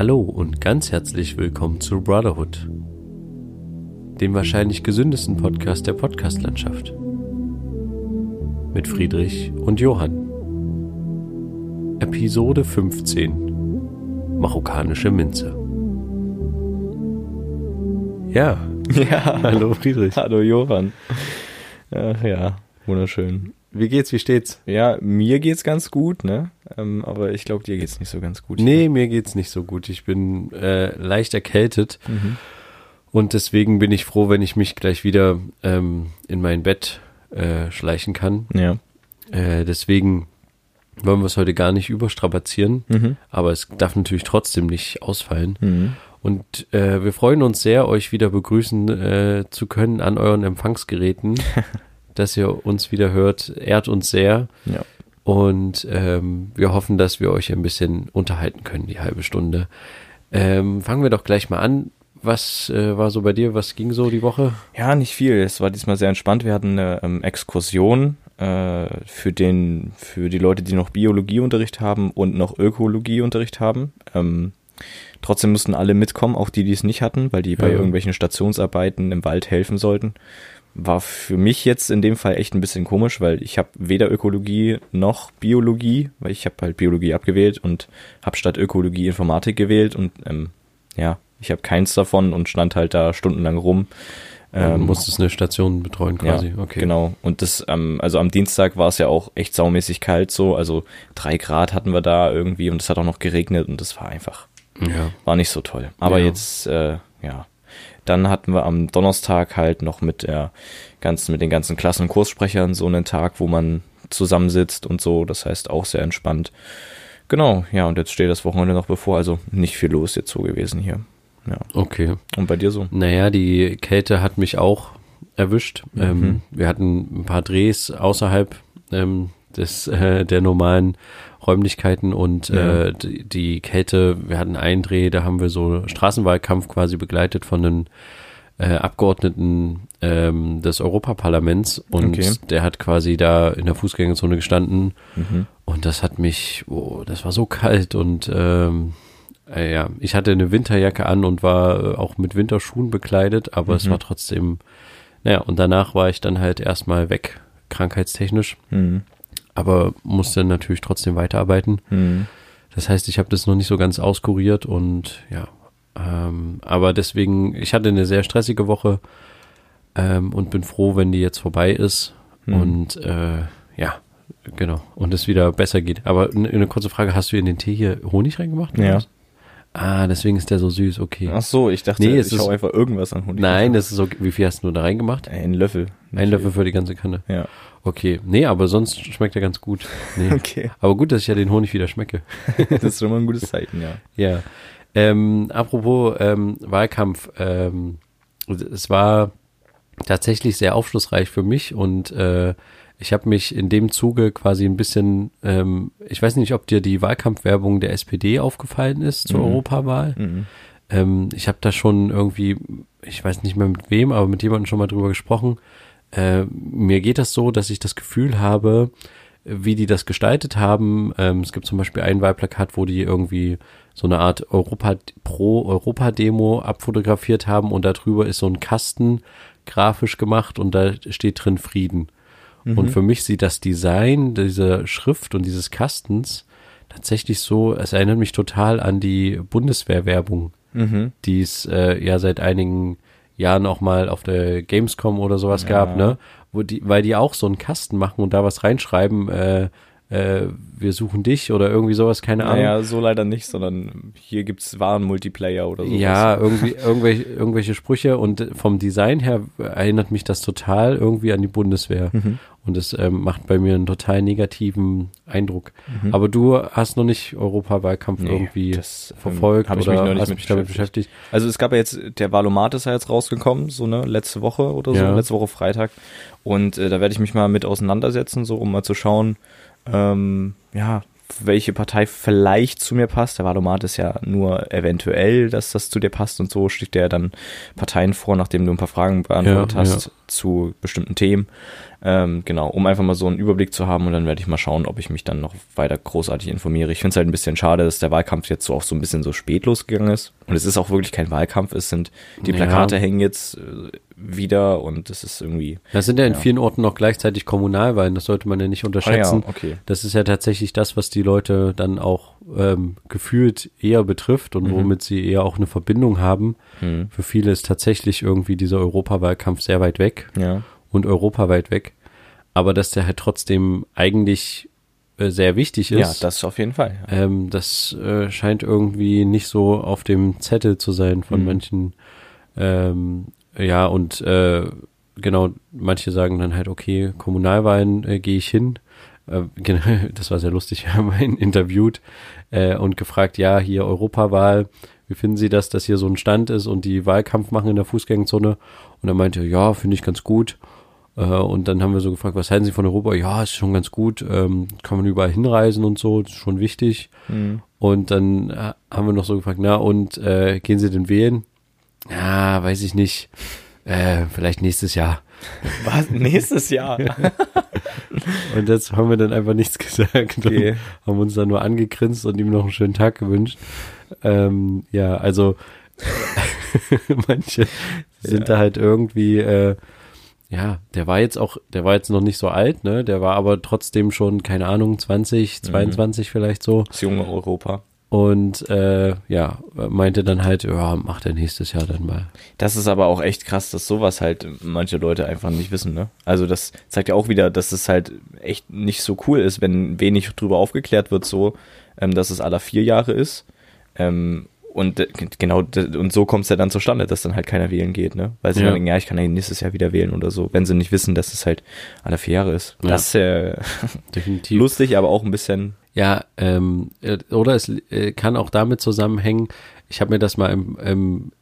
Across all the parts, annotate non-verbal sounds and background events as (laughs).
Hallo und ganz herzlich willkommen zu Brotherhood, dem wahrscheinlich gesündesten Podcast der Podcastlandschaft. Mit Friedrich und Johann. Episode 15 Marokkanische Minze. Ja, Ja, (laughs) hallo Friedrich. hallo Johann. Ach ja, wunderschön. Wie geht's, wie steht's? Ja, mir geht's ganz gut, ne? Ähm, aber ich glaube, dir geht's nicht so ganz gut. Nee, mir geht's nicht so gut. Ich bin äh, leicht erkältet Mhm. und deswegen bin ich froh, wenn ich mich gleich wieder ähm, in mein Bett äh, schleichen kann. Ja. Äh, deswegen wollen wir es heute gar nicht überstrapazieren, Mhm. aber es darf natürlich trotzdem nicht ausfallen. Mhm. Und äh, wir freuen uns sehr, euch wieder begrüßen äh, zu können an euren Empfangsgeräten, (laughs) dass ihr uns wieder hört, ehrt uns sehr. Ja. Und ähm, wir hoffen, dass wir euch ein bisschen unterhalten können, die halbe Stunde. Ähm, fangen wir doch gleich mal an. Was äh, war so bei dir? Was ging so die Woche? Ja, nicht viel. Es war diesmal sehr entspannt. Wir hatten eine ähm, Exkursion äh, für den, für die Leute, die noch Biologieunterricht haben und noch Ökologieunterricht haben. Ähm, trotzdem mussten alle mitkommen, auch die, die es nicht hatten, weil die bei Ja. irgendwelchen Stationsarbeiten im Wald helfen sollten. War für mich jetzt in dem Fall echt ein bisschen komisch, weil ich habe weder Ökologie noch Biologie, weil ich habe halt Biologie abgewählt und habe statt Ökologie Informatik gewählt und ähm, ja, ich habe keins davon und stand halt da stundenlang rum. Ähm, Ähm, musstest eine Station betreuen quasi. ja, okay. Genau. Und das, ähm, also am Dienstag war es ja auch echt saumäßig kalt so. Also drei Grad hatten wir da irgendwie und es hat auch noch geregnet und das war einfach, Ja. war nicht so toll. Aber Ja. jetzt, äh, ja. Dann hatten wir am Donnerstag halt noch mit der ganzen, mit den ganzen Klassen- und Kurssprechern so einen Tag, wo man zusammensitzt und so. Das heißt auch sehr entspannt. Genau, ja, und jetzt steht das Wochenende noch bevor, also nicht viel los jetzt so gewesen hier. Ja. Okay. Und bei dir so? Naja, die Kälte hat mich auch erwischt. Mhm. Ähm, wir hatten ein paar Drehs außerhalb ähm, des, äh, der normalen Räumlichkeiten und Ja. äh, die, die Kälte, wir hatten einen Dreh, da haben wir so Straßenwahlkampf quasi begleitet von den äh, Abgeordneten ähm, des Europaparlaments und Okay. der hat quasi da in der Fußgängerzone gestanden Mhm. und das hat mich, oh, das war so kalt und ähm, äh, ja, ich hatte eine Winterjacke an und war äh, auch mit Winterschuhen bekleidet, aber es Mhm. war trotzdem, naja, und danach war ich dann halt erstmal weg, krankheitstechnisch, Mhm. Aber musste natürlich trotzdem weiterarbeiten. Mhm. Das heißt, ich habe das noch nicht so ganz auskuriert und ja, ähm, aber deswegen, ich hatte eine sehr stressige Woche ähm, und bin froh, wenn die jetzt vorbei ist Mhm. und äh, ja, genau, und es wieder besser geht. Aber eine, kurze Frage, hast du in den Tee hier Honig reingemacht? Ja. was? Ah, deswegen ist der so süß, okay. Ach so, ich dachte, Nee, es ich ist- hau einfach irgendwas an Honig. Nein, das ist okay. Wie viel hast du da reingemacht? Ein Löffel. Ein Löffel für die ganze Kanne. Ja. Okay. Nee, aber sonst schmeckt er ganz gut. Nee. (laughs) Okay. Aber gut, dass ich ja den Honig wieder schmecke. (laughs) Das ist schon mal ein gutes Zeichen, ja. (laughs) Ja. Ähm, apropos ähm, Wahlkampf, ähm, es war tatsächlich sehr aufschlussreich für mich und äh, ich habe mich in dem Zuge quasi ein bisschen, ähm, ich weiß nicht, ob dir die Wahlkampfwerbung der SPD aufgefallen ist zur Mhm. Europawahl. Mhm. Ähm, ich habe da schon irgendwie, ich weiß nicht mehr mit wem, aber mit jemandem schon mal drüber gesprochen. Äh, mir geht das so, dass ich das Gefühl habe, wie die das gestaltet haben. Ähm, es gibt zum Beispiel ein Wahlplakat, wo die irgendwie so eine Art Europa pro Europa Demo abfotografiert haben und darüber ist so ein Kasten grafisch gemacht und da steht drin Frieden. Und für mich sieht das Design dieser Schrift und dieses Kastens tatsächlich so, es erinnert mich total an die Bundeswehrwerbung, Mhm. die es äh, ja seit einigen Jahren auch mal auf der Gamescom oder sowas Ja. gab, ne? Wo die, weil die auch so einen Kasten machen und da was reinschreiben, äh, äh, wir suchen dich oder irgendwie sowas, keine Ahnung. Naja, so leider nicht, sondern hier gibt's Waren-Multiplayer oder sowas. Ja, irgendwie, irgendwelche, irgendwelche Sprüche und vom Design her erinnert mich das total irgendwie an die Bundeswehr. Mhm. Und das ähm, macht bei mir einen total negativen Eindruck. Mhm. Aber du hast noch nicht Europawahlkampf Nee, irgendwie das, ähm, verfolgt hab ich oder mich noch nicht hast mich damit beschäftigt? Also es gab ja jetzt, der Valomat ist ja jetzt rausgekommen, so ne, letzte Woche oder so, Ja. letzte Woche Freitag. Und äh, da werde ich mich mal mit auseinandersetzen, so um mal zu schauen, ähm, ja, welche Partei vielleicht zu mir passt. Der Valomat ist ja nur eventuell, dass das zu dir passt und so schlägt der dann Parteien vor, nachdem du ein paar Fragen beantwortet Ja, hast, zu bestimmten Themen. Ähm, genau, um einfach mal so einen Überblick zu haben und dann werde ich mal schauen, ob ich mich dann noch weiter großartig informiere. Ich finde es halt ein bisschen schade, dass der Wahlkampf jetzt so auch so ein bisschen so spät losgegangen ist. Und es ist auch wirklich kein Wahlkampf, es sind, die Plakate ja. hängen jetzt äh, wieder und das ist irgendwie. Das sind ja in ja. vielen Orten noch gleichzeitig Kommunalwahlen, das sollte man ja nicht unterschätzen. Ah, ja, okay. Das ist ja tatsächlich das, was die Leute dann auch ähm, gefühlt eher betrifft und mhm. womit sie eher auch eine Verbindung haben. Mhm. Für viele ist tatsächlich irgendwie dieser Europawahlkampf sehr weit weg ja. und europaweit weg. Aber dass der halt trotzdem eigentlich äh, sehr wichtig ist. Ja, das auf jeden Fall. Ja. Ähm, das äh, scheint irgendwie nicht so auf dem Zettel zu sein von mhm. manchen ähm, ja, und äh, genau, manche sagen dann halt, okay, Kommunalwahlen äh, gehe ich hin. Äh, (laughs) genau, das war sehr lustig, wir haben ihn interviewt äh, und gefragt, ja, hier Europawahl, wie finden Sie das, dass hier so ein Stand ist und die Wahlkampf machen in der Fußgängerzone? Und er meinte, ja, finde ich ganz gut. Äh, und dann haben wir so gefragt, was halten Sie von Europa? Ja, ist schon ganz gut, ähm, kann man überall hinreisen und so, ist schon wichtig. Mhm. Und dann äh, haben wir noch so gefragt, na und äh, gehen Sie denn wählen? Ja, weiß ich nicht. Äh, vielleicht nächstes Jahr. Was? Nächstes Jahr? (laughs) (laughs) und jetzt haben wir dann einfach nichts gesagt okay. haben uns dann nur angegrinst und ihm noch einen schönen Tag gewünscht. Ähm, ja, also (laughs) manche sind ja. da halt irgendwie, äh, ja, der war jetzt auch, der war jetzt noch nicht so alt, ne? Der war aber trotzdem schon, keine Ahnung, 20, 22 mhm. vielleicht so. Das junge Europa. Und äh, ja, meinte dann halt, ja, macht er nächstes Jahr dann mal. Das ist aber auch echt krass, dass sowas halt manche Leute einfach nicht wissen, ne? Also das zeigt ja auch wieder, dass es halt echt nicht so cool ist, wenn wenig drüber aufgeklärt wird, so, ähm, dass es aller vier Jahre ist. Ähm, und genau, und so kommt es ja dann zustande, dass dann halt keiner wählen geht, ne? Weil sie ja. dann denken, ja, ich kann ja nächstes Jahr wieder wählen oder so, wenn sie nicht wissen, dass es halt alle vier Jahre ist. Ja. Das ist ja definitiv (laughs) lustig, aber auch ein bisschen ja, ähm, äh, oder es äh, kann auch damit zusammenhängen, ich habe mir das mal im, im,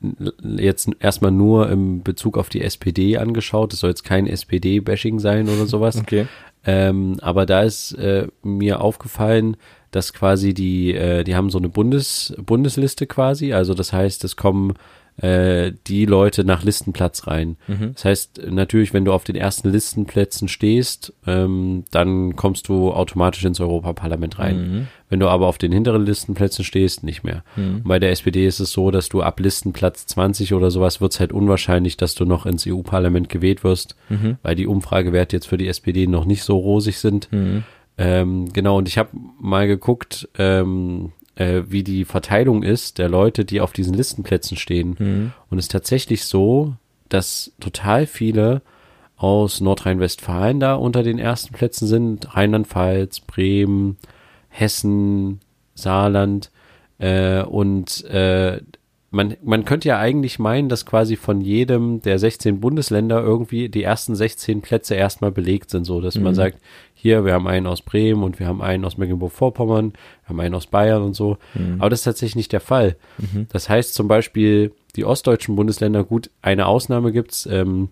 jetzt erstmal nur im Bezug auf die SPD angeschaut. Es soll jetzt kein SPD-Bashing sein oder sowas. (laughs) Okay. Ähm, aber da ist äh, mir aufgefallen, dass quasi die, äh, die haben so eine Bundes, Bundesliste quasi. Also das heißt, es kommen äh, die Leute nach Listenplatz rein. Mhm. Das heißt, natürlich, wenn du auf den ersten Listenplätzen stehst, ähm, dann kommst du automatisch ins Europaparlament rein. Mhm. Wenn du aber auf den hinteren Listenplätzen stehst, nicht mehr. Mhm. bei der SPD ist es so, dass du ab Listenplatz 20 oder sowas wird es halt unwahrscheinlich, dass du noch ins EU-Parlament gewählt wirst, mhm. weil die Umfragewerte jetzt für die SPD noch nicht so rosig sind. Mhm. Ähm, genau, und ich habe mal geguckt, ähm, äh, wie die Verteilung ist der Leute, die auf diesen Listenplätzen stehen. Mhm. Und es ist tatsächlich so, dass total viele aus Nordrhein-Westfalen da unter den ersten Plätzen sind. Rheinland-Pfalz, Bremen, Hessen, Saarland. Äh, und äh, man, man könnte ja eigentlich meinen, dass quasi von jedem der 16 Bundesländer irgendwie die ersten 16 Plätze erstmal belegt sind, so dass mhm. man sagt, hier, wir haben einen aus Bremen und wir haben einen aus Mecklenburg-Vorpommern, wir haben einen aus Bayern und so. Mhm. Aber das ist tatsächlich nicht der Fall. Mhm. Das heißt zum Beispiel, die ostdeutschen Bundesländer, gut, eine Ausnahme gibt's, ähm,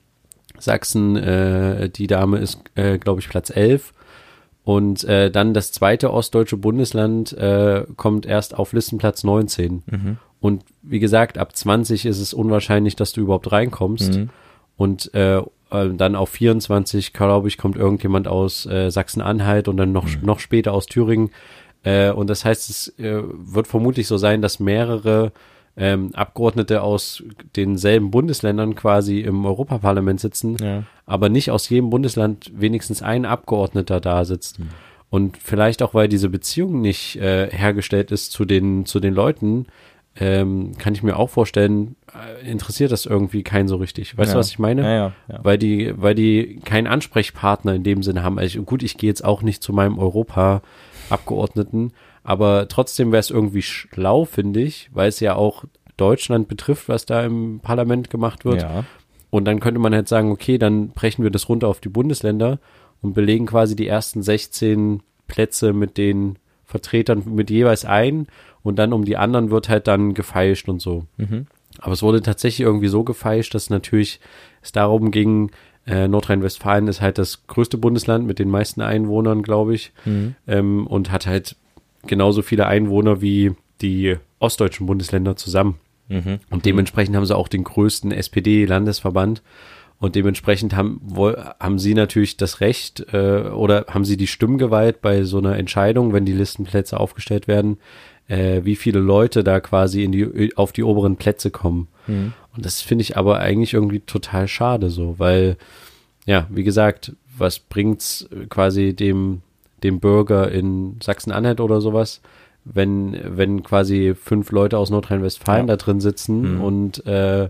Sachsen, äh, die Dame ist, äh, glaube ich, Platz 11. Und äh, dann das zweite ostdeutsche Bundesland äh, kommt erst auf Listenplatz 19. Mhm. Und wie gesagt, ab 20 ist es unwahrscheinlich, dass du überhaupt reinkommst. Mhm. Und äh, äh, dann auf 24, glaube ich, kommt irgendjemand aus äh, Sachsen-Anhalt und dann noch, mhm. noch später aus Thüringen. Äh, und das heißt, es äh, wird vermutlich so sein, dass mehrere ähm, Abgeordnete aus denselben Bundesländern quasi im Europaparlament sitzen, ja. aber nicht aus jedem Bundesland wenigstens ein Abgeordneter da sitzt. Mhm. Und vielleicht auch, weil diese Beziehung nicht äh, hergestellt ist zu den, zu den Leuten, ähm, kann ich mir auch vorstellen, äh, interessiert das irgendwie keinen so richtig. Weißt ja. du, was ich meine? Ja, ja. Weil die, weil die keinen Ansprechpartner in dem Sinne haben. Also gut, ich gehe jetzt auch nicht zu meinem Europa-Abgeordneten, aber trotzdem wäre es irgendwie schlau, finde ich, weil es ja auch Deutschland betrifft, was da im Parlament gemacht wird. Ja. Und dann könnte man halt sagen, okay, dann brechen wir das runter auf die Bundesländer und belegen quasi die ersten 16 Plätze mit den Vertretern mit jeweils ein und dann um die anderen wird halt dann gefeilscht und so. Mhm. Aber es wurde tatsächlich irgendwie so gefeilscht, dass natürlich es darum ging, äh, Nordrhein-Westfalen ist halt das größte Bundesland mit den meisten Einwohnern, glaube ich, mhm. ähm, und hat halt genauso viele Einwohner wie die ostdeutschen Bundesländer zusammen. Mhm. Und dementsprechend haben sie auch den größten SPD-Landesverband. Und dementsprechend haben, haben sie natürlich das Recht äh, oder haben sie die Stimmgewalt bei so einer Entscheidung, wenn die Listenplätze aufgestellt werden, äh, wie viele Leute da quasi in die, auf die oberen Plätze kommen. Mhm. Und das finde ich aber eigentlich irgendwie total schade so, weil, ja, wie gesagt, was bringt's quasi dem, dem Bürger in Sachsen-Anhalt oder sowas, wenn, wenn quasi fünf Leute aus Nordrhein-Westfalen ja. da drin sitzen mhm. und äh,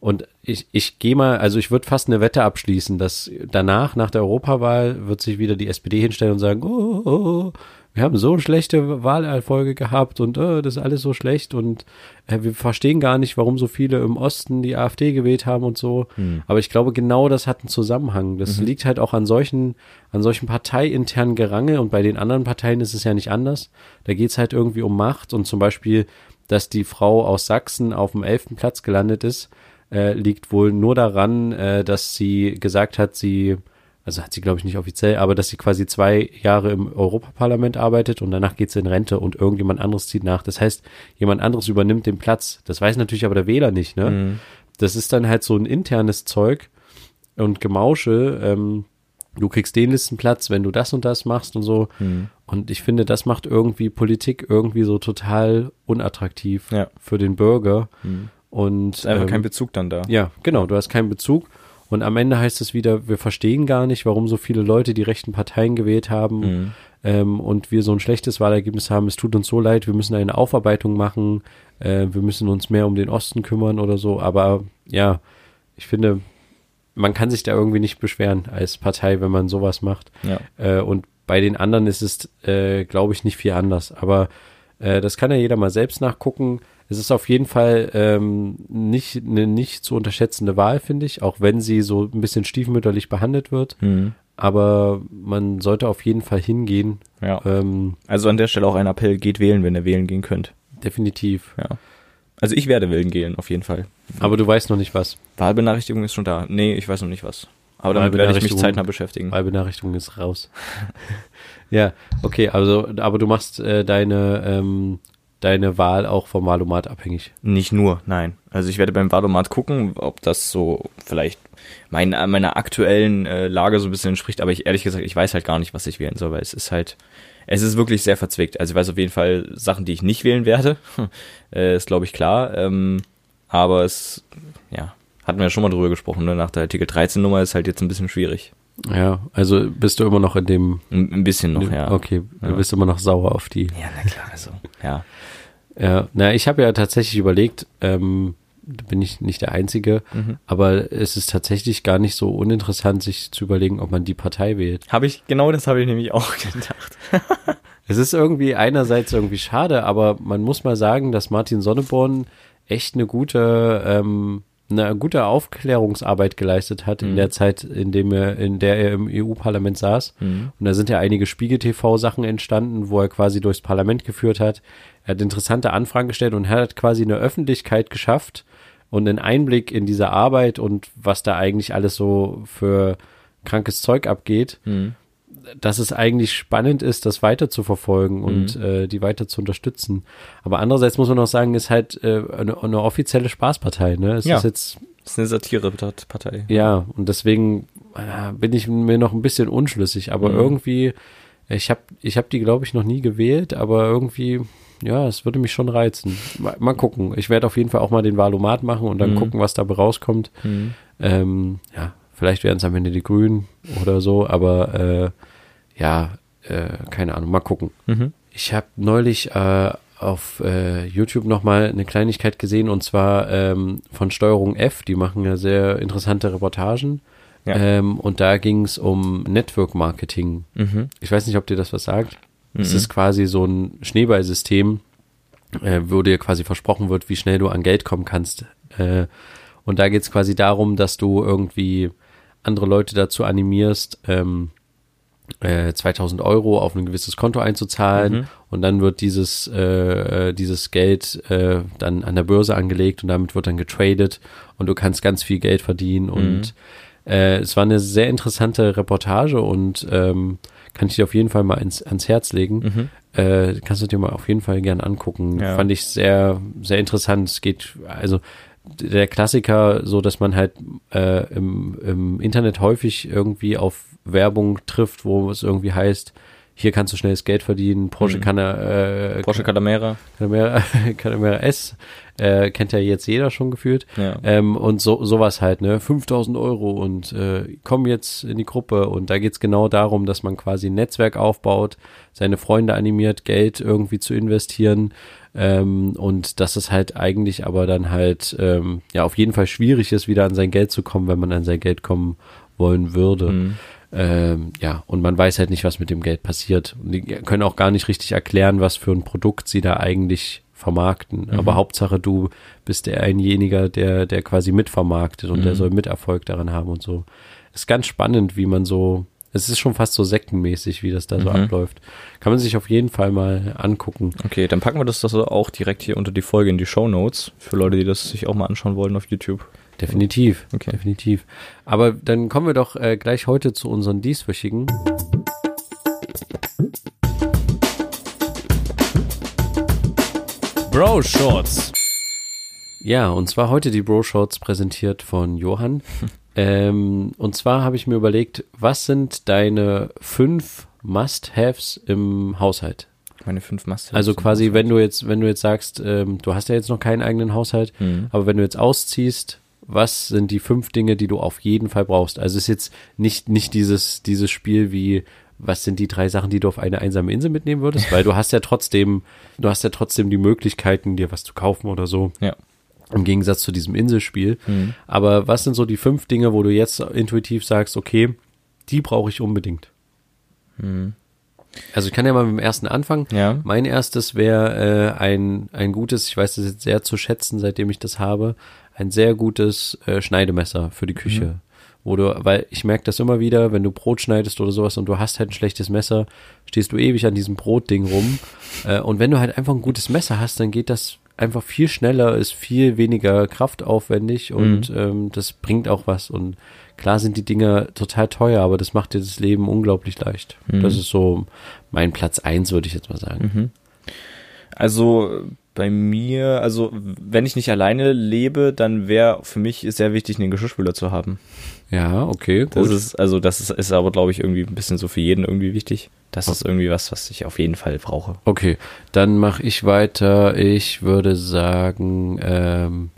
und ich, ich gehe mal, also ich würde fast eine Wette abschließen, dass danach, nach der Europawahl, wird sich wieder die SPD hinstellen und sagen, oh, oh, oh wir haben so schlechte Wahlerfolge gehabt und oh, das ist alles so schlecht und äh, wir verstehen gar nicht, warum so viele im Osten die AfD gewählt haben und so. Hm. Aber ich glaube, genau das hat einen Zusammenhang. Das mhm. liegt halt auch an solchen, an solchen parteiinternen Gerange und bei den anderen Parteien ist es ja nicht anders. Da geht's halt irgendwie um Macht und zum Beispiel, dass die Frau aus Sachsen auf dem elften Platz gelandet ist, äh, liegt wohl nur daran, äh, dass sie gesagt hat, sie, also hat sie glaube ich nicht offiziell, aber dass sie quasi zwei Jahre im Europaparlament arbeitet und danach geht sie in Rente und irgendjemand anderes zieht nach. Das heißt, jemand anderes übernimmt den Platz. Das weiß natürlich aber der Wähler nicht, ne? Mhm. Das ist dann halt so ein internes Zeug und Gemausche. Ähm, du kriegst den Listenplatz, wenn du das und das machst und so. Mhm. Und ich finde, das macht irgendwie Politik irgendwie so total unattraktiv ja. für den Bürger. Mhm. Und ist einfach ähm, kein Bezug dann da. Ja, genau, du hast keinen Bezug. Und am Ende heißt es wieder, wir verstehen gar nicht, warum so viele Leute die rechten Parteien gewählt haben mhm. ähm, und wir so ein schlechtes Wahlergebnis haben. Es tut uns so leid, wir müssen eine Aufarbeitung machen, äh, wir müssen uns mehr um den Osten kümmern oder so. Aber ja, ich finde, man kann sich da irgendwie nicht beschweren als Partei, wenn man sowas macht. Ja. Äh, und bei den anderen ist es, äh, glaube ich, nicht viel anders. Aber äh, das kann ja jeder mal selbst nachgucken es ist auf jeden Fall ähm, nicht eine nicht zu unterschätzende Wahl, finde ich, auch wenn sie so ein bisschen stiefmütterlich behandelt wird. Mhm. Aber man sollte auf jeden Fall hingehen. Ja. Ähm, also an der Stelle auch ein Appell, geht wählen, wenn ihr wählen gehen könnt. Definitiv. Ja. Also ich werde wählen gehen, auf jeden Fall. Aber du weißt noch nicht was. Wahlbenachrichtigung ist schon da. Nee, ich weiß noch nicht was. Aber damit werde ich mich zeitnah beschäftigen. Wahlbenachrichtigung ist raus. (laughs) ja, okay, also, aber du machst äh, deine ähm, deine Wahl auch vom Wahlomat abhängig? Nicht nur, nein. Also ich werde beim Wahlomat gucken, ob das so vielleicht mein, meiner aktuellen äh, Lage so ein bisschen entspricht, aber ich ehrlich gesagt, ich weiß halt gar nicht, was ich wählen soll, weil es ist halt, es ist wirklich sehr verzwickt. Also ich weiß auf jeden Fall Sachen, die ich nicht wählen werde, (laughs) äh, ist glaube ich klar, ähm, aber es, ja, hatten wir ja schon mal drüber gesprochen, ne? nach der Artikel 13 Nummer ist halt jetzt ein bisschen schwierig. Ja, also bist du immer noch in dem. Ein bisschen noch, ja. Okay, du ja. bist immer noch sauer auf die. Ja, na klar, also, ja. (laughs) Ja, na, ich habe ja tatsächlich überlegt, ähm, bin ich nicht der Einzige, mhm. aber es ist tatsächlich gar nicht so uninteressant, sich zu überlegen, ob man die Partei wählt. Habe ich, genau das habe ich nämlich auch (laughs) gedacht. (laughs) es ist irgendwie einerseits irgendwie schade, aber man muss mal sagen, dass Martin Sonneborn echt eine gute ähm, eine gute Aufklärungsarbeit geleistet hat mhm. in der Zeit, in dem er, in der er im EU-Parlament saß. Mhm. Und da sind ja einige Spiegel-TV-Sachen entstanden, wo er quasi durchs Parlament geführt hat. Er hat interessante Anfragen gestellt und hat quasi eine Öffentlichkeit geschafft und einen Einblick in diese Arbeit und was da eigentlich alles so für krankes Zeug abgeht. Mhm dass es eigentlich spannend ist, das weiter zu verfolgen und mhm. äh, die weiter zu unterstützen. Aber andererseits muss man auch sagen, ist halt äh, eine, eine offizielle Spaßpartei. Ne? Es ja. ist jetzt das ist eine Satirepartei. Ja, und deswegen äh, bin ich mir noch ein bisschen unschlüssig. Aber mhm. irgendwie, ich habe ich hab die, glaube ich, noch nie gewählt, aber irgendwie, ja, es würde mich schon reizen. Mal, mal gucken. Ich werde auf jeden Fall auch mal den Wahlomat machen und dann mhm. gucken, was dabei rauskommt. Mhm. Ähm, ja, vielleicht werden es am Ende die Grünen oder so, aber äh, ja, äh, keine Ahnung, mal gucken. Mhm. Ich habe neulich äh, auf äh, YouTube nochmal eine Kleinigkeit gesehen und zwar ähm, von Steuerung F, die machen ja sehr interessante Reportagen. Ja. Ähm, und da ging es um Network Marketing. Mhm. Ich weiß nicht, ob dir das was sagt. Es mhm. ist quasi so ein Schneeballsystem, äh, wo dir quasi versprochen wird, wie schnell du an Geld kommen kannst. Äh, und da geht es quasi darum, dass du irgendwie andere Leute dazu animierst, ähm, äh, 2000 Euro auf ein gewisses Konto einzuzahlen mhm. und dann wird dieses äh, äh, dieses Geld äh, dann an der Börse angelegt und damit wird dann getradet und du kannst ganz viel Geld verdienen mhm. und äh, es war eine sehr interessante Reportage und ähm, kann ich dir auf jeden Fall mal ins, ans Herz legen. Mhm. Äh, kannst du dir mal auf jeden Fall gern angucken. Ja. Fand ich sehr, sehr interessant. Es geht, also der Klassiker, so dass man halt äh, im, im Internet häufig irgendwie auf Werbung trifft, wo es irgendwie heißt, hier kannst du schnelles Geld verdienen, Porsche Mhm. kann er, äh, Porsche Calamera. Panamera, Panamera (laughs) S, äh, kennt ja jetzt jeder schon gefühlt. Ja. Ähm, und so sowas halt, ne? 5000 Euro und äh, komm jetzt in die Gruppe. Und da geht's genau darum, dass man quasi ein Netzwerk aufbaut, seine Freunde animiert, Geld irgendwie zu investieren. Ähm, und dass es halt eigentlich aber dann halt ähm, ja auf jeden Fall schwierig ist, wieder an sein Geld zu kommen, wenn man an sein Geld kommen wollen würde. Mhm. Ähm, ja, und man weiß halt nicht, was mit dem Geld passiert. Und die können auch gar nicht richtig erklären, was für ein Produkt sie da eigentlich vermarkten. Aber Hauptsache, du bist der einjeniger, der, der quasi mitvermarktet und der Mhm. soll Miterfolg daran haben und so. Ist ganz spannend, wie man so, es ist schon fast so sektenmäßig, wie das da so Mhm. abläuft. Kann man sich auf jeden Fall mal angucken. Okay, dann packen wir das doch auch direkt hier unter die Folge in die Show Notes für Leute, die das sich auch mal anschauen wollen auf YouTube. Definitiv, Okay. definitiv. Aber dann kommen wir doch äh, gleich heute zu unseren dieswöchigen. Bro Shorts. Ja, und zwar heute die Bro Shorts präsentiert von Johann. (laughs) ähm, und zwar habe ich mir überlegt, was sind deine fünf Must-Haves im Haushalt? Meine fünf Must. Also quasi, wenn du jetzt, wenn du jetzt sagst, ähm, du hast ja jetzt noch keinen eigenen Haushalt, Mhm. aber wenn du jetzt ausziehst, was sind die fünf Dinge, die du auf jeden Fall brauchst? Also es ist jetzt nicht, nicht dieses, dieses Spiel wie, was sind die drei Sachen, die du auf eine einsame Insel mitnehmen würdest? Weil du hast ja trotzdem, du hast ja trotzdem die Möglichkeiten, dir was zu kaufen oder so. Ja. Im Gegensatz zu diesem Inselspiel. Mhm. Aber was sind so die fünf Dinge, wo du jetzt intuitiv sagst, okay, die brauche ich unbedingt? Mhm. Also ich kann ja mal mit dem ersten anfangen. Ja. Mein erstes wäre äh, ein, ein gutes, ich weiß das jetzt sehr zu schätzen, seitdem ich das habe, ein sehr gutes äh, Schneidemesser für die Küche. Wo du, weil ich merke das immer wieder, wenn du Brot schneidest oder sowas und du hast halt ein schlechtes Messer, stehst du ewig an diesem Brotding rum. (laughs) äh, und wenn du halt einfach ein gutes Messer hast, dann geht das einfach viel schneller, ist viel weniger kraftaufwendig und ähm, das bringt auch was. Und klar sind die Dinger total teuer, aber das macht dir das Leben unglaublich leicht. Mhm. Das ist so mein Platz eins, würde ich jetzt mal sagen. Mhm. Also bei mir, also wenn ich nicht alleine lebe, dann wäre für mich sehr wichtig, einen Geschirrspüler zu haben. Ja, okay, gut. Das ist, also das ist, ist aber, glaube ich, irgendwie ein bisschen so für jeden irgendwie wichtig. Das ist irgendwie was, was ich auf jeden Fall brauche. okay, dann mache ich weiter. Ich würde sagen, ähm,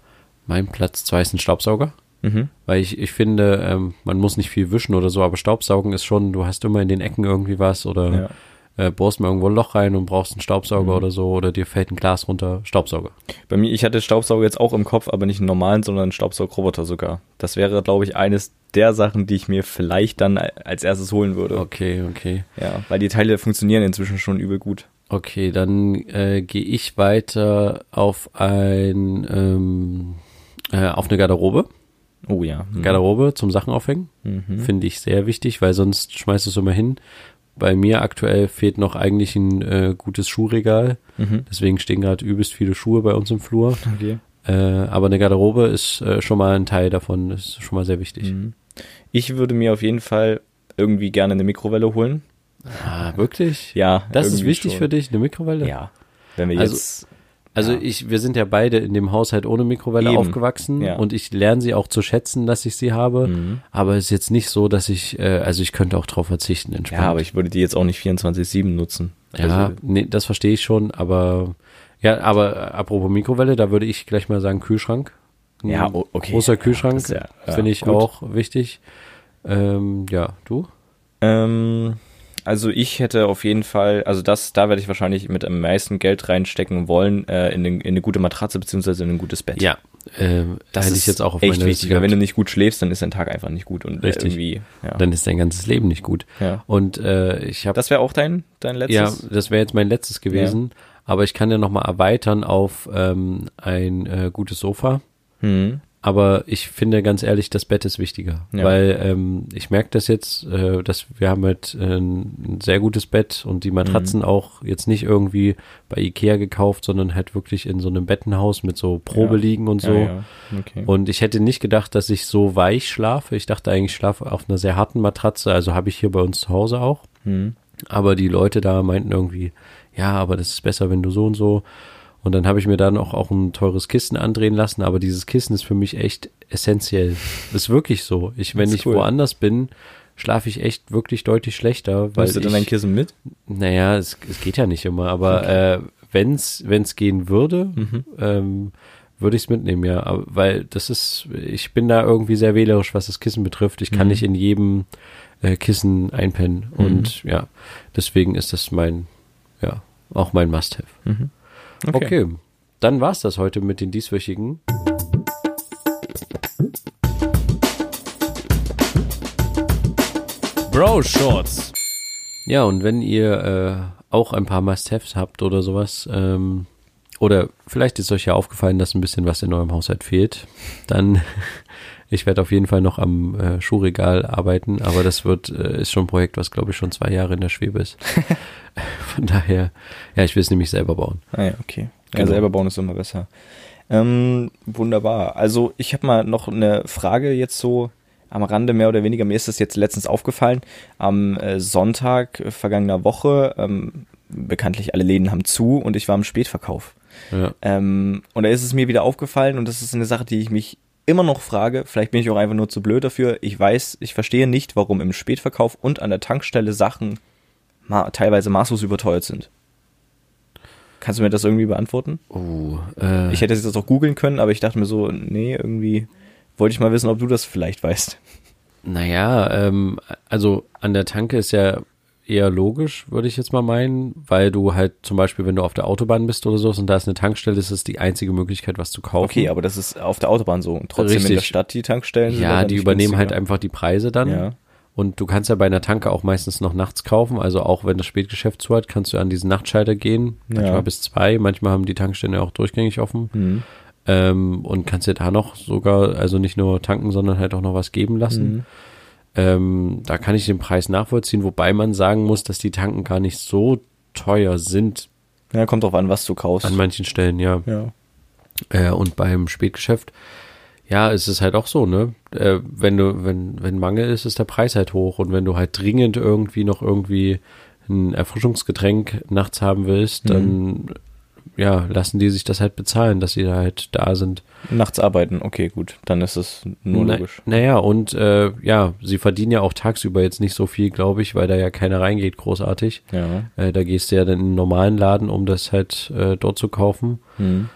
mein Platz zwei ist ein Staubsauger. Mhm. Weil ich, ich finde, ähm, man muss nicht viel wischen oder so, aber Staubsaugen ist schon, du hast immer in den Ecken irgendwie was oder Ja. Äh, bohrst mal irgendwo ein Loch rein und brauchst einen Staubsauger Mhm. oder so oder dir fällt ein Glas runter, Staubsauger. Bei mir, ich hatte Staubsauger jetzt auch im Kopf, aber nicht einen normalen, sondern einen Staubsaugroboter sogar. Das wäre, glaube ich, eines der Sachen, die ich mir vielleicht dann als erstes holen würde. Okay, okay. Ja, weil die Teile funktionieren inzwischen schon übel gut. Okay, dann äh, gehe ich weiter auf ein ähm, äh, auf eine Garderobe. Oh ja. Mhm. Garderobe zum Sachen aufhängen. Mhm. Finde ich sehr wichtig, weil sonst schmeißt du es immer hin. Bei mir aktuell fehlt noch eigentlich ein äh, gutes Schuhregal. Mhm. Deswegen stehen gerade übelst viele Schuhe bei uns im Flur. Okay. Äh, aber eine Garderobe ist äh, schon mal ein Teil davon. Das ist schon mal sehr wichtig. Mhm. Ich würde mir auf jeden Fall irgendwie gerne eine Mikrowelle holen. Ah, wirklich? Ja, Das ist wichtig schon. für dich, eine Mikrowelle? Ja. Wenn wir Also- jetzt. Also Ja. ich, wir sind ja beide in dem Haushalt ohne Mikrowelle Eben. aufgewachsen Ja. und ich lerne sie auch zu schätzen, dass ich sie habe. Mhm. Aber es ist jetzt nicht so, dass ich, äh, also ich könnte auch drauf verzichten, entspannt. Ja, aber ich würde die jetzt auch nicht 24-7 nutzen. Ja, Also, nee, das verstehe ich schon, aber ja, aber apropos Mikrowelle, da würde ich gleich mal sagen Kühlschrank. Ein Ja, okay. Großer Kühlschrank, ja, finde ich gut. auch wichtig. Ähm, ja, du? Ähm, also ich hätte auf jeden Fall, also das, da werde ich wahrscheinlich mit am meisten Geld reinstecken wollen, äh, in, den, in eine gute Matratze beziehungsweise in ein gutes Bett. Ja, ähm, das hätte ist ich jetzt auch auf echt wichtig, weil wenn du nicht gut schläfst, dann ist dein Tag einfach nicht gut und Richtig. Äh, irgendwie, ja. Dann ist dein ganzes Leben nicht gut. ja. Und äh, ich habe Das wäre auch dein, dein letztes? Ja, das wäre jetzt mein letztes gewesen. Aber ich kann ja nochmal erweitern auf ähm, ein äh, gutes Sofa. Hm. Aber ich finde ganz ehrlich, das Bett ist wichtiger. Ja. Weil ähm, ich merke das jetzt, äh, dass wir haben halt äh, ein sehr gutes Bett und die Matratzen Mhm. auch jetzt nicht irgendwie bei Ikea gekauft, sondern halt wirklich in so einem Bettenhaus mit so Probeliegen und so. Ja, ja. Okay. Und ich hätte nicht gedacht, dass ich so weich schlafe. Ich dachte eigentlich, ich schlafe auf einer sehr harten Matratze. Also habe ich hier bei uns zu Hause auch. Hm. Aber die Leute da meinten irgendwie, ja, aber das ist besser, wenn du so und so. Und dann habe ich mir dann auch, auch ein teures Kissen andrehen lassen, aber dieses Kissen ist für mich echt essentiell. ist wirklich so. Ich, wenn ich cool. woanders bin, schlafe ich echt wirklich deutlich schlechter. Weil Nimmst du dann ich, dein Kissen mit? Naja, es, es geht ja nicht immer, aber äh, wenn's wenn's gehen würde, Mhm. ähm, würde ich es mitnehmen, ja. Aber, weil das ist, ich bin da irgendwie sehr wählerisch, was das Kissen betrifft. Ich kann Mhm. nicht in jedem äh, Kissen einpennen. Und ja, deswegen ist das mein, ja, auch mein Must-Have. Mhm. Okay. Dann war's das heute mit den dieswöchigen. Bro Shorts. Ja, und wenn ihr äh, auch ein paar Must-Haves habt oder sowas, ähm, oder vielleicht ist euch ja aufgefallen, dass ein bisschen was in eurem Haushalt fehlt, dann (laughs) ich werde auf jeden Fall noch am äh, Schuhregal arbeiten, aber das wird äh, ist schon ein Projekt, was glaube ich schon zwei Jahre in der Schwebe ist. (laughs) Von daher, ja, ich will es nämlich selber bauen. Ah ja, okay. Ja, Genau. selber bauen ist immer besser. Ähm, wunderbar. Also ich habe mal noch eine Frage jetzt so am Rande mehr oder weniger. Mir ist das jetzt letztens aufgefallen. Am äh, Sonntag äh, vergangener Woche, ähm, bekanntlich alle Läden haben zu und ich war im Spätverkauf. Ja. Ähm, und da ist es mir wieder aufgefallen und das ist eine Sache, die ich mich immer noch frage. Vielleicht bin ich auch einfach nur zu blöd dafür. Ich weiß, ich verstehe nicht, warum im Spätverkauf und an der Tankstelle Sachen ma teilweise maßlos überteuert sind. Kannst du mir das irgendwie beantworten? Oh, äh, Ich hätte es jetzt auch googeln können, aber ich dachte mir so, nee, irgendwie wollte ich mal wissen, ob du das vielleicht weißt. Naja, ähm, also an der Tanke ist ja eher logisch, würde ich jetzt mal meinen, weil du halt zum Beispiel, wenn du auf der Autobahn bist oder so und da ist eine Tankstelle, ist es die einzige Möglichkeit, was zu kaufen. Okay, aber das ist auf der Autobahn so. Und trotzdem in der Richtig. Stadt die Tankstellen. Ja, die übernehmen halt günstiger. einfach die Preise dann. Ja. Und du kannst ja bei einer Tanke auch meistens noch nachts kaufen. Also auch wenn das Spätgeschäft zu hat, kannst du an diesen Nachtschalter gehen. Manchmal Ja. bis zwei. Manchmal haben die Tankstellen ja auch durchgängig offen. Mhm. Ähm, und kannst dir da noch sogar, also nicht nur tanken, sondern halt auch noch was geben lassen. Mhm. Ähm, da kann ich den Preis nachvollziehen, wobei man sagen muss, dass die Tanken gar nicht so teuer sind Ja, kommt drauf an, was du kaufst. an manchen Stellen, ja. ja. Äh, und beim Spätgeschäft, ja, ist es halt auch so, ne? Äh, wenn du, wenn, wenn Mangel ist, ist der Preis halt hoch. Und wenn du halt dringend irgendwie noch irgendwie ein Erfrischungsgetränk nachts haben willst, dann ja, lassen die sich das halt bezahlen, dass sie da halt da sind. Nachts arbeiten, okay, gut. Dann ist es nur Na, logisch. Naja, und äh, ja, sie verdienen ja auch tagsüber jetzt nicht so viel, glaube ich, weil da ja keiner reingeht, großartig. Ja. Äh, da gehst du ja dann in einen normalen Laden, um das halt äh, dort zu kaufen. Mhm.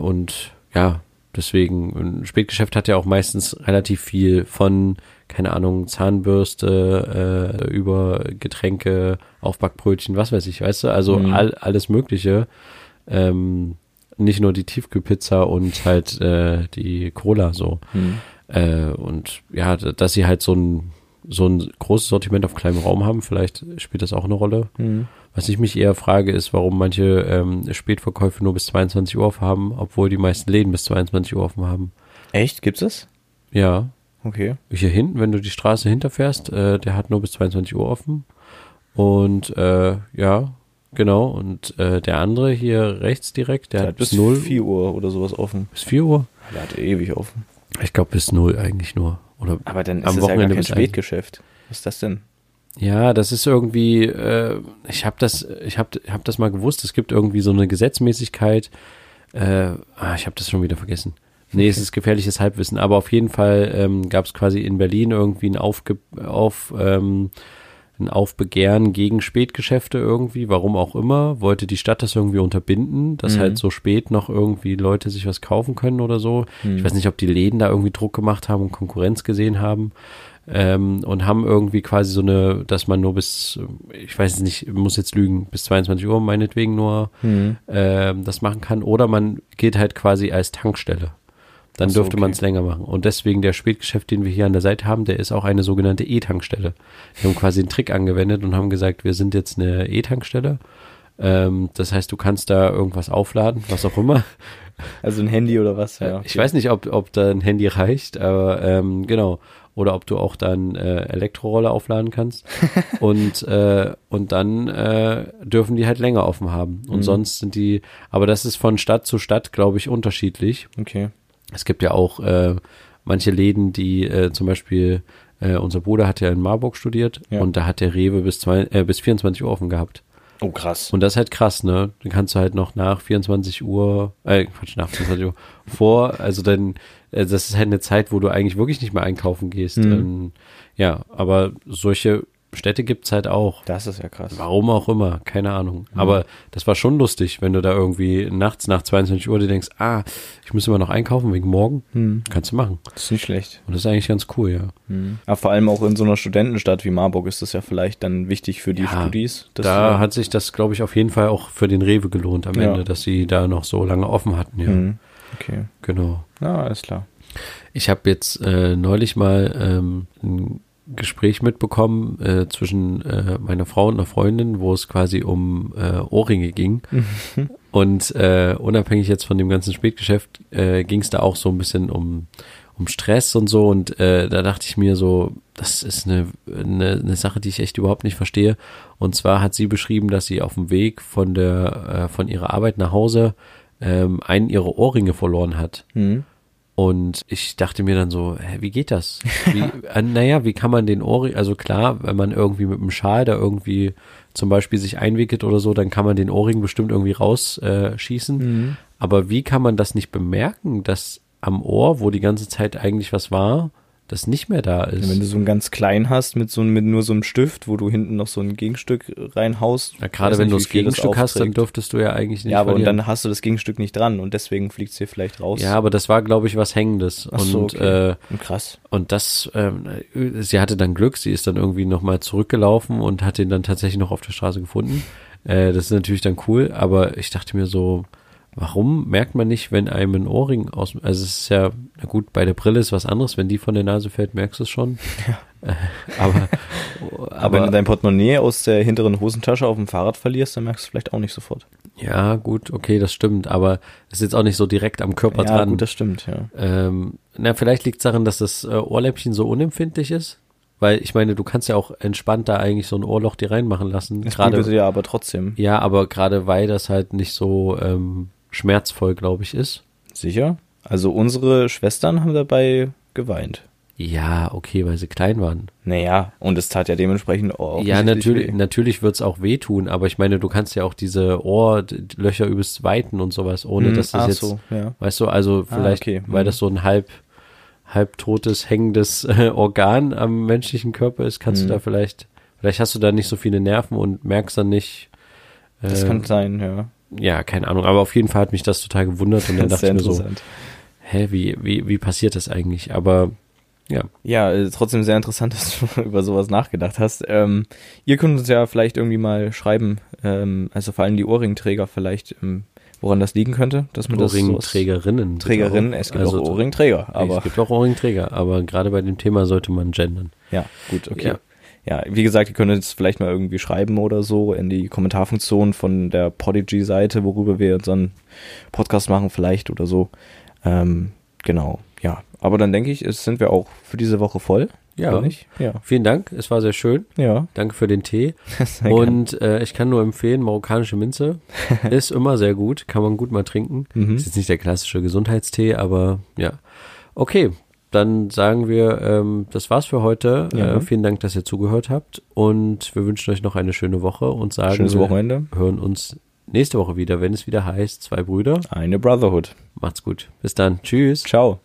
Und ja, deswegen, ein Spätgeschäft hat ja auch meistens relativ viel von, keine Ahnung, Zahnbürste, äh, über Getränke, Aufbackbrötchen, was weiß ich, weißt du? Also Mhm. all, alles Mögliche. Ähm, nicht nur die Tiefkühlpizza und halt äh, die Cola so. Mhm. Äh, und ja, dass sie halt so ein, so ein großes Sortiment auf kleinem Raum haben, vielleicht spielt das auch eine Rolle. Mhm. Was ich mich eher frage, ist, warum manche ähm, Spätverkäufe nur bis 22 Uhr offen haben, obwohl die meisten Läden bis 22 Uhr offen haben. Echt? Gibt's das? Ja, Okay. hier hinten, wenn du die Straße hinterfährst, äh, der hat nur bis 22 Uhr offen. Und äh, ja, genau. Und äh, der andere hier rechts direkt, der, Der hat bis 0 4 Uhr oder sowas offen. bis 4 Uhr. Der hat ewig offen. Ich glaube bis 0 eigentlich nur. Oder Aber dann ist Am es ja Wochenende gar kein. Spätgeschäft. Was ist das denn? Ja, das ist irgendwie, äh, ich habe das, ich habe hab das mal gewusst, es gibt irgendwie so eine Gesetzmäßigkeit, äh, ah, ich habe das schon wieder vergessen. Nee, es ist gefährliches Halbwissen, aber auf jeden Fall ähm, gab es quasi in Berlin irgendwie ein, Aufge auf, ähm, ein Aufbegehren gegen Spätgeschäfte irgendwie, warum auch immer, wollte die Stadt das irgendwie unterbinden, dass Mhm. halt so spät noch irgendwie Leute sich was kaufen können oder so. Mhm. Ich weiß nicht, ob die Läden da irgendwie Druck gemacht haben und Konkurrenz gesehen haben ähm, und haben irgendwie quasi so eine, dass man nur bis, ich weiß es nicht, muss jetzt lügen, bis 22 Uhr meinetwegen nur Mhm. ähm, das machen kann oder man geht halt quasi als Tankstelle. Dann so, dürfte okay. man es länger machen. Und deswegen der Spätgeschäft, den wir hier an der Seite haben, der ist auch eine sogenannte E-Tankstelle. Wir haben quasi einen Trick angewendet und haben gesagt, wir sind jetzt eine E-Tankstelle. Ähm, das heißt, du kannst da irgendwas aufladen, was auch immer. (laughs) Also ein Handy oder was? Ja, Ich weiß nicht, ob, ob da ein Handy reicht, aber ähm, genau. Oder ob du auch dann äh, Elektroroller aufladen kannst. (laughs) und, äh, und dann äh, dürfen die halt länger offen haben. Und Mhm. sonst sind die, aber das ist von Stadt zu Stadt, glaube ich, unterschiedlich. Okay. Es gibt ja auch äh, manche Läden, die äh, zum Beispiel, äh, unser Bruder hat ja in Marburg studiert Ja. und da hat der Rewe bis, zwei, äh, bis 24 Uhr offen gehabt. Oh, krass. Und das ist halt krass, ne? Dann kannst du halt noch nach 24 Uhr, äh, Quatsch, nach 24 Uhr (laughs) vor, also dann, äh, das ist halt eine Zeit, wo du eigentlich wirklich nicht mehr einkaufen gehst. Mhm. Ähm, ja, aber solche Städte gibt's halt auch. Das ist ja krass. Warum auch immer, keine Ahnung. Aber das war schon lustig, wenn du da irgendwie nachts nach 22 Uhr dir denkst, ah, ich muss immer noch einkaufen wegen morgen. Hm. Kannst du machen. Das ist nicht schlecht. Und das ist eigentlich ganz cool, ja. Aber vor allem auch in so einer Studentenstadt wie Marburg ist das ja vielleicht dann wichtig für die Ja, Studis. da sie- hat sich das, glaube ich, auf jeden Fall auch für den Rewe gelohnt am Ja. Ende, dass sie da noch so lange offen hatten, ja. Hm. Okay. Genau. Na, alles klar. Ich habe jetzt äh, neulich mal ähm, ein Gespräch mitbekommen äh, zwischen äh, meiner Frau und einer Freundin, wo es quasi um äh, Ohrringe ging. Und äh, unabhängig jetzt von dem ganzen Spätgeschäft äh, ging es da auch so ein bisschen um, um Stress und so. Und äh, da dachte ich mir so, das ist eine, eine, eine Sache, die ich echt überhaupt nicht verstehe. Und zwar hat sie beschrieben, dass sie auf dem Weg von der äh, von ihrer Arbeit nach Hause ähm, einen ihrer Ohrringe verloren hat. Hm. Und ich dachte mir dann so, hä, wie geht das? Wie, (laughs) äh, naja, wie kann man den Ohrring, also klar, wenn man irgendwie mit einem Schal da irgendwie zum Beispiel sich einwickelt oder so, dann kann man den Ohrring bestimmt irgendwie rausschießen. Äh, schießen. Aber wie kann man das nicht bemerken, dass am Ohr, wo die ganze Zeit eigentlich was war, das nicht mehr da ist? Wenn du so einen ganz kleinen hast mit so mit nur so einem Stift, wo du hinten noch so ein Gegenstück reinhaust. ja, gerade wenn du das Gegenstück hast, dann dürftest du ja eigentlich nicht Ja, aber und dann hast du das Gegenstück nicht dran und deswegen fliegt es dir vielleicht raus. ja, aber das war, glaube ich, was Hängendes. Ach so, und okay. äh, Krass. Und das, ähm, sie hatte dann Glück, sie ist dann irgendwie nochmal zurückgelaufen und hat ihn dann tatsächlich noch auf der Straße gefunden. Äh, das ist natürlich dann cool, aber ich dachte mir so, warum merkt man nicht, wenn einem ein Ohrring aus, also es ist ja, na gut, bei der Brille ist was anderes, wenn die von der Nase fällt, merkst du es schon. (laughs) Äh, aber, Aber, (laughs) aber, wenn du dein Portemonnaie aus der hinteren Hosentasche auf dem Fahrrad verlierst, dann merkst du es vielleicht auch nicht sofort. ja, gut, okay, das stimmt, aber es ist jetzt auch nicht so direkt am Körper ja, dran. gut, das stimmt, ja. Ähm, na, vielleicht liegt es daran, dass das äh, Ohrläppchen so unempfindlich ist. Weil ich meine, du kannst ja auch entspannt da eigentlich so ein Ohrloch dir reinmachen lassen. Es Gerade, ja aber trotzdem. ja, aber gerade weil das halt nicht so ähm, schmerzvoll, glaube ich, ist. Sicher? Also unsere Schwestern haben dabei geweint. Ja, okay, weil sie klein waren. Naja, und es tat ja dementsprechend auch. ja, natürlich, weh. natürlich wird's auch wehtun, aber ich meine, du kannst ja auch diese Ohrlöcher übelst weiten und sowas, ohne Hm, dass das jetzt, so, ja. weißt du, also Ah, vielleicht, okay, weil hm. das so ein halb, halbtotes, hängendes äh, Organ am menschlichen Körper ist, kannst Hm. du da vielleicht, vielleicht hast du da nicht so viele Nerven und merkst dann nicht, Das äh, kann sein, ja. Ja, keine Ahnung, aber auf jeden Fall hat mich das total gewundert und dann dachte ich mir so, hä, wie, wie, wie passiert das eigentlich? Aber ja, Ja, äh, trotzdem sehr interessant, (laughs) dass du über sowas nachgedacht hast. Ähm, ihr könnt uns ja vielleicht irgendwie mal schreiben, ähm, also vor allem die Ohrringträger vielleicht, ähm, woran das liegen könnte, dass man das Ohrringträgerinnen. Trägerinnen, es gibt Also, auch Ohrringträger, aber es gibt auch Ohrringträger, aber gerade bei dem Thema sollte man gendern. ja, gut, okay. Ja. Ja. wie gesagt, ihr könnt jetzt vielleicht mal irgendwie schreiben oder so in die Kommentarfunktion von der Podigy-Seite, worüber wir unseren Podcast machen, vielleicht oder so. Ähm, genau, ja. Aber dann denke ich, es sind wir auch für diese Woche voll. Ja. Ja. Vielen Dank, es war sehr schön. Ja. Danke für den Tee. (laughs) Und äh, ich kann nur empfehlen, marokkanische Minze (laughs) ist immer sehr gut, kann man gut mal trinken. Mhm. Ist jetzt nicht der klassische Gesundheitstee, aber ja. Okay, dann sagen wir, ähm, das war's für heute. Ja. Äh, vielen Dank, dass ihr zugehört habt und wir wünschen euch noch eine schöne Woche und sagen, Schönes wir Wochenende. hören uns nächste Woche wieder, wenn es wieder heißt, zwei Brüder. Eine Brotherhood. Macht's gut. Bis dann. Tschüss. Ciao.